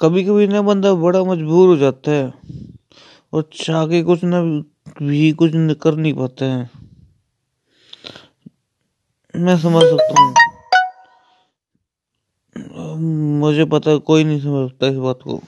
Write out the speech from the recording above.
कभी कभी ना बंदा बड़ा मजबूर हो जाता है और चाह के कुछ ना भी कुछ कर नहीं पाता है। मैं समझ सकता हूँ। मुझे पता कोई नहीं समझ सकता इस बात को।